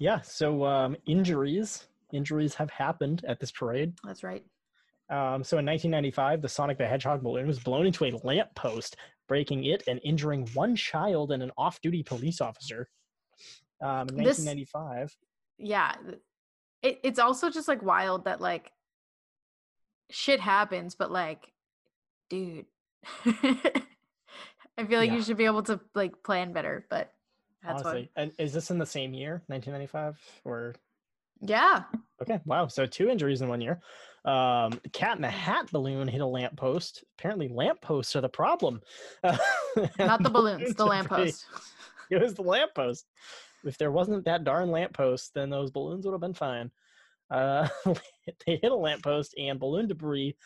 Yeah. So um, injuries. Injuries have happened at this parade. that's right Um, so in 1995, the Sonic the Hedgehog balloon was blown into a lamppost, breaking it and injuring one child and an off-duty police officer. Um, in This- 1995. yeah it, it's also just like wild that like shit happens but like dude i feel like Yeah. you should be able to like plan better but that's honestly, and is this in the same year, 1995, or yeah Okay, wow. So two injuries in one year. Um, Cat in the Hat balloon hit a lamppost. Apparently, lampposts are the problem. not the balloons the lamppost It was the lamppost. If there wasn't that darn lamppost, then those balloons would have been fine. Uh, they hit a lamppost, and balloon debris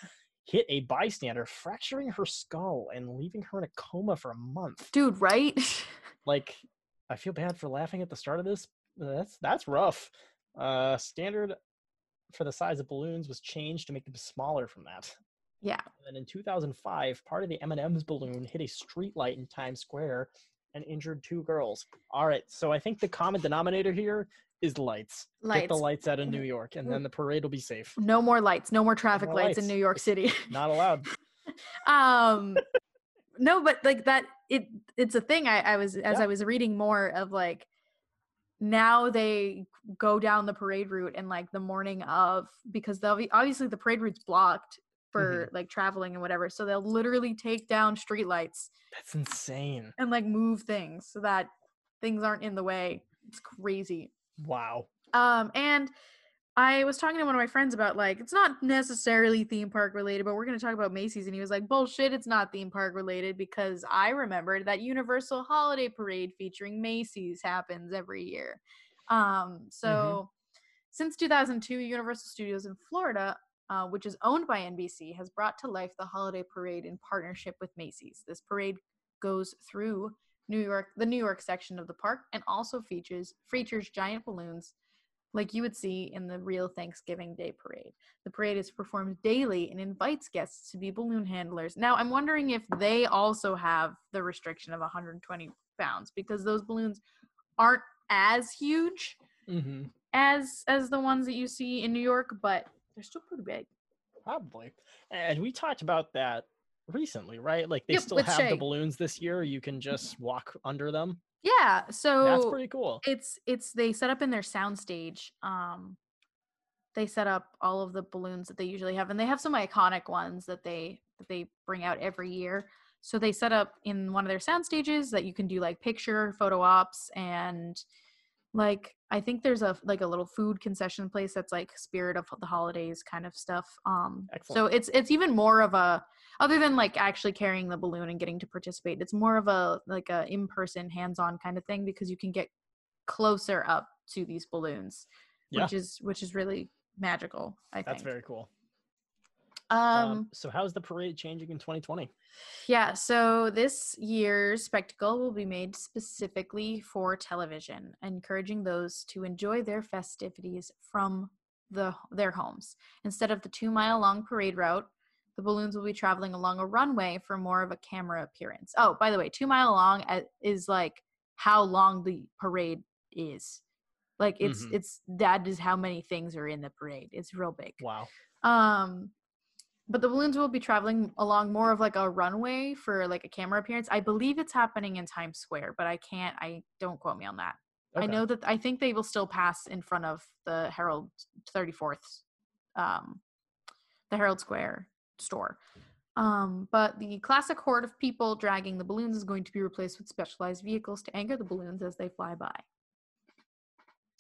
hit a bystander, fracturing her skull and leaving her in a coma for a month. dude right Like, I feel bad for laughing at the start of this. That's that's rough. Uh, standard for the size of balloons was changed to make them smaller from that. yeah And then in 2005, part of the M&M's balloon hit a streetlight in Times Square and injured two girls. All right, so I think the common denominator here is lights. Get the lights lights out of New York, and then the parade will be safe. no more lights no more traffic more lights in new york city Not allowed. um no but like that it it's a thing i i was as Yeah. i was reading more of like now they go down the parade route and like the morning of because they'll be obviously the parade route's blocked for like traveling and whatever so they'll literally take down streetlights That's insane. and like move things so that things aren't in the way it's crazy Wow. Um, and I was talking to one of my friends about like it's not necessarily theme park related, but we're going to talk about Macy's, and he was like, "Bullshit, it's not theme park related because I remembered that Universal Holiday Parade featuring Macy's happens every year." Um, so since 2002, Universal Studios in Florida, uh, which is owned by NBC, has brought to life the holiday parade in partnership with Macy's. This parade goes through New York, the New York section of the park, and also features features giant balloons like you would see in the real Thanksgiving Day parade. The parade is performed daily and invites guests to be balloon handlers. Now, I'm wondering if they also have the restriction of 120 pounds because those balloons aren't as huge Mm-hmm. as as the ones that you see in New York, but they're still pretty big. Probably. And we talked about that recently, right? Like they Yep, still have Shay. the balloons this year. You can just walk under them. Yeah, so That's pretty cool. it's it's they set up in their soundstage. Um, they set up all of the balloons that they usually have, and they have some iconic ones that they that they bring out every year. So they set up in one of their sound stages that you can do like picture photo ops and like I think there's a like a little food concession place that's like spirit of the holidays kind of stuff. Um so it's it's even more of a other than like actually carrying the balloon and getting to participate, it's more of a like a in-person hands-on kind of thing because you can get closer up to these balloons, Yeah. which is which is really magical, I think. That's very cool. Um Um, so how's the parade changing in 2020? Yeah, so this year's spectacle will be made specifically for television, encouraging those to enjoy their festivities from the their homes. Instead of the 2-mile-long parade route, the balloons will be traveling along a runway for more of a camera appearance. Oh, by the way, 2 mile long uh, is like how long the parade is. Like it's Mhm. it's that is how many things are in the parade. It's real big. Wow. Um, but the balloons will be traveling along more of like a runway for like a camera appearance. I believe it's happening in Times Square, but I can't. I don't quote me on that. I know that I think they will still pass in front of the Herald 34th, um, the Herald Square store. Um, but the classic horde of people dragging the balloons is going to be replaced with specialized vehicles to anchor the balloons as they fly by.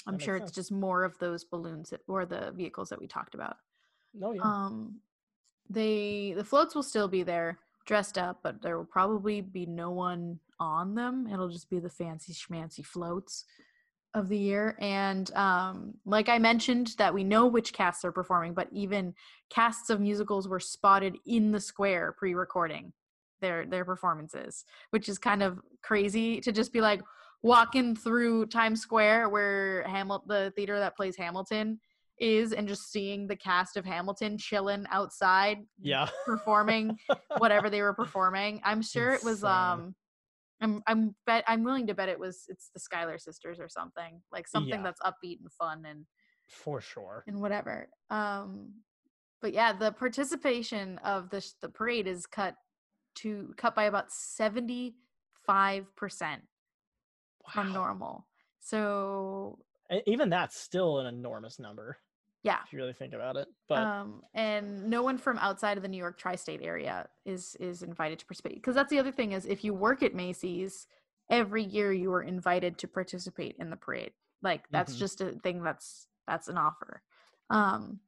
I'm sure makes it's just more of those balloons that, or the vehicles that we talked about. No, yeah. Um, they the floats will still be there, dressed up, but there will probably be no one on them. It'll just be the fancy schmancy floats of the year. And um, like I mentioned, that we know which casts are performing, but even casts of musicals were spotted in the square pre-recording their their performances, which is kind of crazy to just be like walking through Times Square where Hamilton, the theater that plays Hamilton, is, and just seeing the cast of Hamilton chilling outside yeah. performing whatever they were performing. I'm sure it was um I'm I'm bet I'm willing to bet it was it's the Schuyler sisters or something. Like something Yeah. that's upbeat and fun and For sure. and whatever. Um but yeah, the participation of the sh- the parade is cut to cut by about 75% from normal. So Even that's still an enormous number yeah. if you really think about it. But um and no one from outside of the new york tri-state area is is invited to participate because that's the other thing is if you work at macy's every year you are invited to participate in the parade like that's Mhm. just a thing that's that's an offer um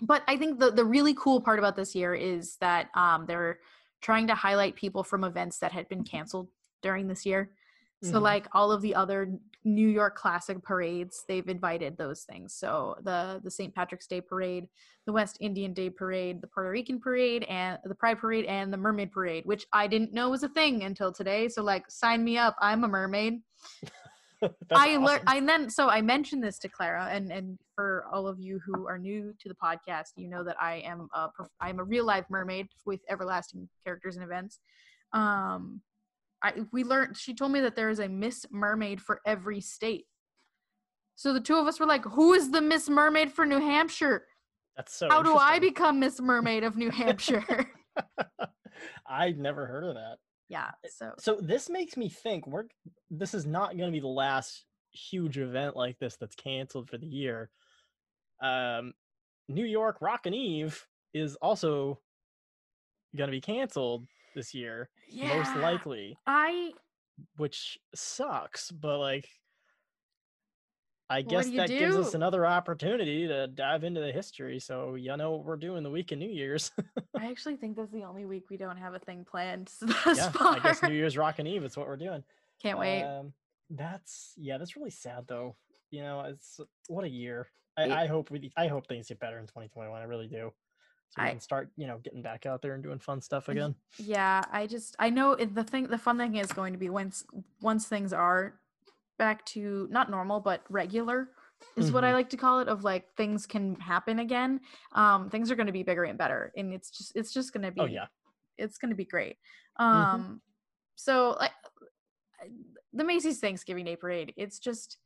but i think the the really cool part about this year is that um they're trying to highlight people from events that had been canceled during this year so Mhm. like all of the other New York classic parades, they've invited those things. So the the St. Patrick's Day parade, the West Indian Day parade, the Puerto Rican parade, and the Pride parade and the Mermaid parade, which I didn't know was a thing until today. So like sign me up. I'm a mermaid. I learned awesome. I then so I mentioned this to Clara and and for all of you who are new to the podcast, you know that I am a I'm a real life mermaid with everlasting characters and events. Um I we learned she told me that there is a Miss Mermaid for every state. So the two of us were like, "Who is the Miss Mermaid for New Hampshire? That's so How do I become Miss Mermaid of New Hampshire?" I'd never heard of that. yeah, so So this makes me think we're this is not going to be the last huge event like this that's canceled for the year. Um, New York Rockin' Eve is also going to be canceled this year, most likely, I which sucks. But like, I What guess do that gives us another opportunity to dive into the history. So you know what we're doing the week of New Year's. I actually think that's the only week we don't have a thing planned thus yeah, far. I guess New Year's Rockin' Eve is what we're doing. Can't wait. Um, that's yeah, that's really sad though. You know, it's what a year. I, It- I hope we I hope things get better in 2021. I really do. So we I- can start, you know, getting back out there and doing fun stuff again. yeah, I just I know the thing the fun thing is going to be once once things are back to not normal but regular is what I Mhm. like to call it of like things can happen again. Um things are going to be bigger and better and it's just it's just going to be Oh yeah. it's going to be great. Mhm. Um so like the Macy's Thanksgiving Day parade, it's just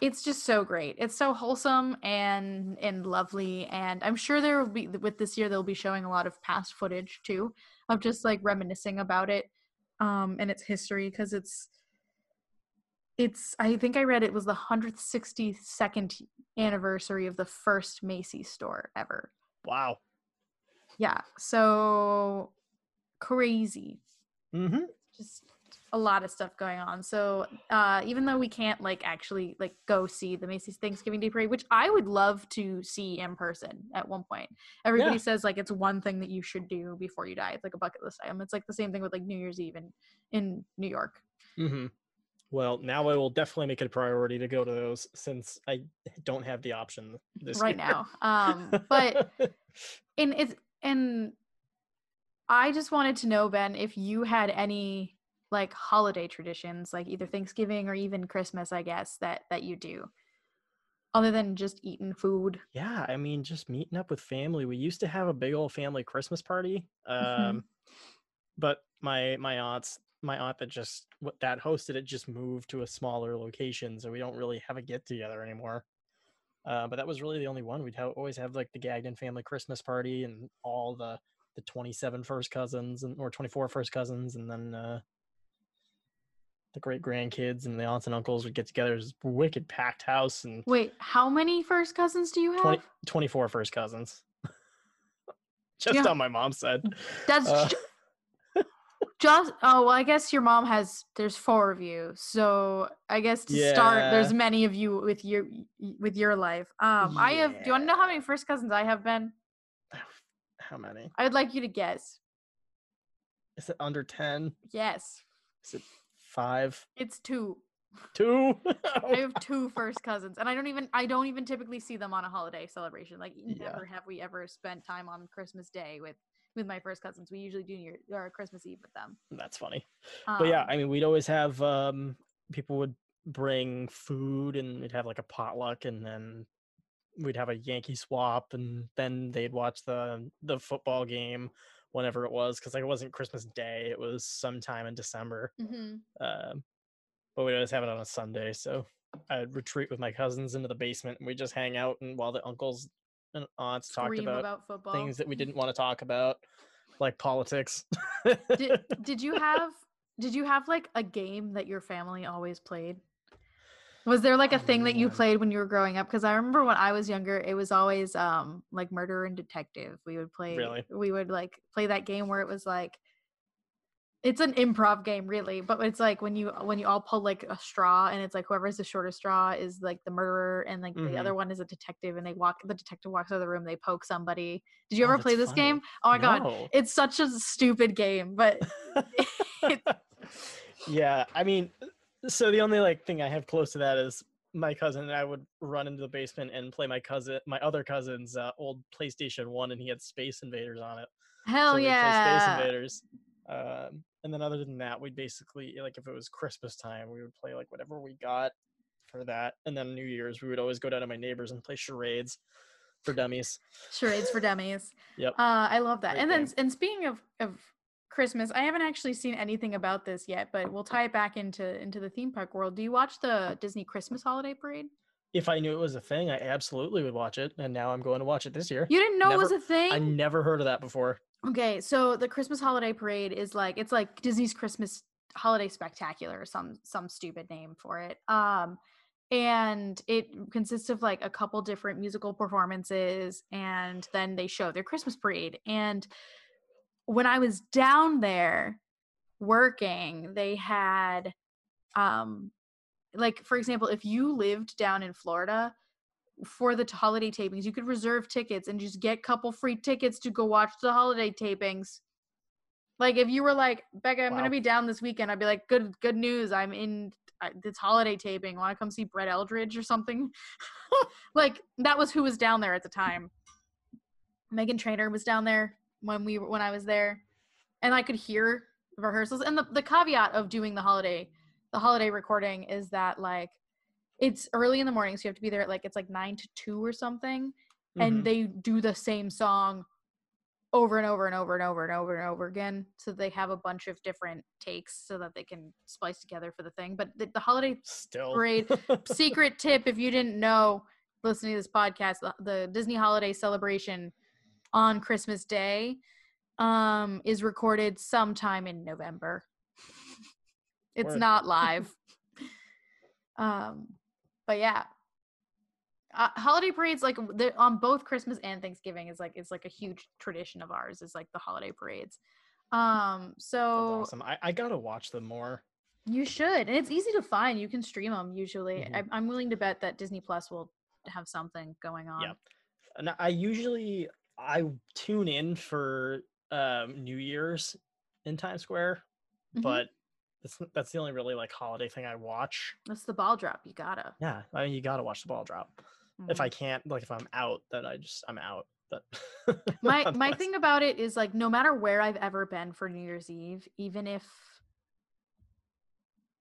it's just so great. It's so wholesome and and lovely and I'm sure there will be with this year they'll be showing a lot of past footage too of just like reminiscing about it um and its history cuz it's it's I think I read it was the 162nd anniversary of the first Macy's store ever. Wow. Yeah. So crazy. Mm-hmm. Just a lot of stuff going on. So uh even though we can't like actually like go see the Macy's Thanksgiving Day Parade, which I would love to see in person at one point. Everybody Yeah. says like it's one thing that you should do before you die. It's like a bucket list item. It's like the same thing with like New Year's Eve in, in New York. Mm-hmm. Well, now I will definitely make it a priority to go to those since I don't have the option this right year. now. Um but and it's and I just wanted to know, Ben, if you had any like holiday traditions, like either Thanksgiving or even Christmas, I guess that that you do, other than just eating food. yeah, I mean, just meeting up with family. We used to have a big old family Christmas party. Um, Mhm. but my my aunts, my aunt that just what that hosted it just moved to a smaller location, so we don't really have a get together anymore. Uh, but that was really the only one. We'd always have like the Gagnon family Christmas party and all the the 27 first cousins and or 24 first cousins, and then uh, the great grandkids and the aunts and uncles would get together. It was a wicked packed house and Wait, how many first cousins do you have? 20, 24 first cousins. Just Yeah. on my mom's side. That's Uh, ju- just oh well, I guess your mom has. There's four of you, so I guess to start, there's many of you with your with your life. Um, I have. Do you want to know how many first cousins I have, Ben? How many? I would like you to guess. Is it under 10? Yes, Is it five? it's two. Two? I have two first cousins, and I don't even I don't even typically see them on a holiday celebration. Like Yeah. never have we ever spent time on Christmas Day with with my first cousins. We usually do New Year or Christmas Eve with them. That's funny. But yeah, Um, I mean, we'd always have um, people would bring food and we'd have like a potluck and then we'd have a Yankee swap and then they'd watch the the football game whenever it was because like it wasn't Christmas Day, it was sometime in December. mhm. Um, but we always have it on a Sunday, so I'd retreat with my cousins into the basement and we just hang out and while the uncles and aunts talked about, about football. things that we didn't want to talk about, like politics. did, did you have did you have like a game that your family always played was there like a thing that you played when you were growing up because i remember when i was younger it was always um like murder and detective we would play Really? we would like play that game where it was like it's an improv game really but it's like when you when you all pull like a straw and it's like whoever has the shortest straw is like the murderer and like the Mhm. other one is a detective and they walk the detective walks out of the room they poke somebody did you Oh, ever play this funny. game oh my god it's such a stupid game but yeah, I mean, so the only like thing I have close to that is my cousin and I would run into the basement and play my cousin, my other cousin's uh, old PlayStation One, and he had Space Invaders on it. hell so play Space yeah Invaders. Um, and then other than that, we'd basically like if it was Christmas time, we would play like whatever we got for that. And then New Year's, we would always go down to my neighbors and play charades for dummies. charades for dummies Yep. uh i love that Great and then game. and speaking of of christmas i haven't actually seen anything about this yet but we'll tie it back into into the theme park world do you watch the disney christmas holiday parade If I knew it was a thing, I absolutely would watch it. And now I'm going to watch it this year. you didn't know it was a thing I never heard of that before. Okay, so the Christmas holiday parade is like it's like Disney's Christmas holiday spectacular or some some stupid name for it. Um and it consists of like a couple different musical performances and then they show their Christmas parade. And when I was down there working, they had um like for example, if you lived down in Florida for the holiday tapings, you could reserve tickets and just get couple free tickets to go watch the holiday tapings. Like if you were like, Becca, I'm Wow. gonna be down this weekend, I'd be like, good, good news. I'm in it's holiday taping. Want to come see Brett Eldredge or something? like that was who was down there at the time. Meghan Trainor was down there when we when I was there, and I could hear rehearsals. And the the caveat of doing the holiday the holiday recording is that like it's early in the morning, so you have to be there at like it's like nine to two or something, and Mhm. they do the same song over and over and over and over and over and over again. So they have a bunch of different takes so that they can splice together for the thing. But the, the holiday Still. parade secret tip if you didn't know listening to this podcast the, the disney holiday celebration on christmas day um is recorded sometime in november it's Word. not live um but yeah uh, holiday parades like on both christmas and thanksgiving is like it's like a huge tradition of ours is like the holiday parades um That's so awesome. I, I gotta watch them more. you should, and it's easy to find. You can stream them usually. Mhm. I, I'm willing to bet that Disney Plus will have something going on. Yep. And I usually I tune in for um, New Year's in Times Square, Mhm. but that's that's the only really like holiday thing I watch. That's the ball drop. You gotta. Yeah, I mean you gotta watch the ball drop. If Mhm. I can't, like if I'm out, then I just I'm out. But my my thing about it is like no matter where I've ever been for New Year's Eve, even if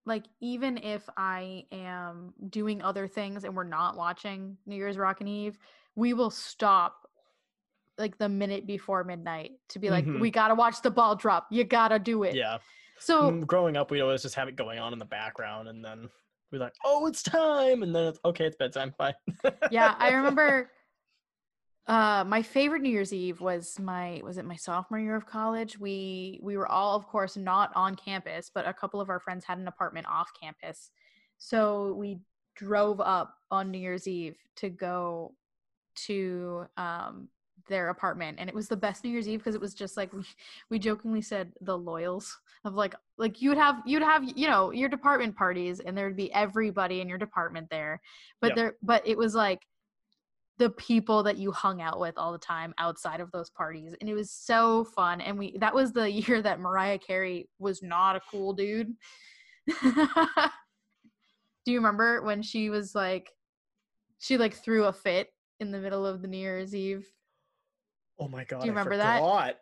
like even if I am doing other things and we're not watching New Year's Rockin' Eve, we will stop like the minute before midnight to be like, Mhm. we gotta watch the ball drop. You gotta do it. yeah. So Mm, growing up, we'd always just have it going on in the background, and then we're like, "Oh, it's time!" And then it's okay, it's bedtime. Bye. yeah, I remember uh my favorite New Year's Eve was my was it my sophomore year of college. We we were all of course not on campus, but a couple of our friends had an apartment off campus. So we drove up on New Year's Eve to go to um their apartment and it was the best New Year's Eve because it was just like we we jokingly said the loyals of like like you would have you'd have you know your department parties and there would be everybody in your department there. But Yep. there but it was like the people that you hung out with all the time outside of those parties and it was so fun and we that was the year that mariah carey was not a cool dude. Do you remember when she was like she like threw a fit in the middle of the new year's eve Oh my god! Do you remember that?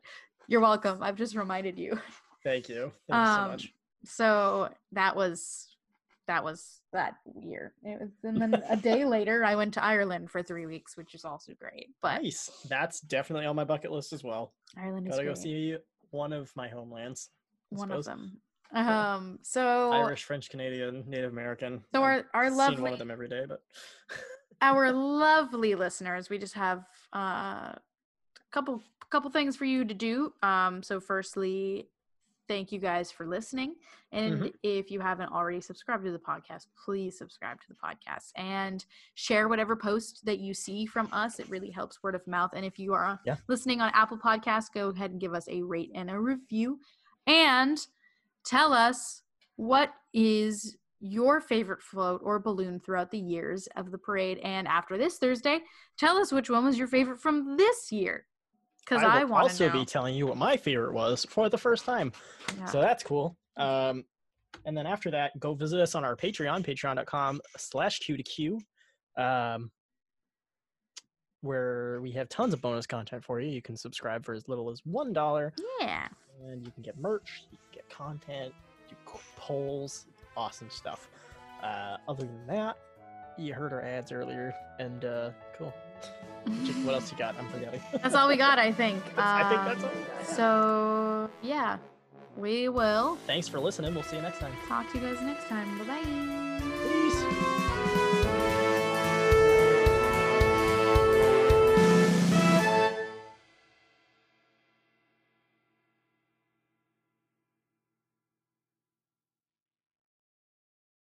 you're welcome i've just reminded you Thank you. Thank you so Um, much. so that was that was that year it was and then a day later i went to ireland for three weeks which is also great but Nice. That's definitely on my bucket list as well. ireland is Gotta go see one of my homelands. I one of suppose. them um so Irish, French, Canadian, Native American. so our our seen one lovely of them every day, but our lovely listeners we just have uh, couple couple things for you to do. Um so firstly thank you guys for listening. And Mhm. if you haven't already subscribed to the podcast please subscribe to the podcast and share whatever post that you see from us. It really helps word of mouth. And if you are Yeah. listening on apple Podcasts, go ahead and give us a rate and a review. And tell us what is your favorite float or balloon throughout the years of the parade. And after this thursday tell us which one was your favorite from this year because i, will want also know be telling you what my favorite was for the first time. Yeah. So that's cool. Um, and then after that, go visit us on our Patreon, patreon.com slash Queue to Queue, um, where we have tons of bonus content for you. You can subscribe for as little as $1 yeah and you can get merch, you can get content, do polls, awesome stuff. Uh, other than that, you heard our ads earlier, and uh, cool. Just what else you got? I'm forgetting. that's all we got i think I think that's all we got. Uh, so yeah we will Thanks for listening. We'll see you next time. talk to you guys next time bye bye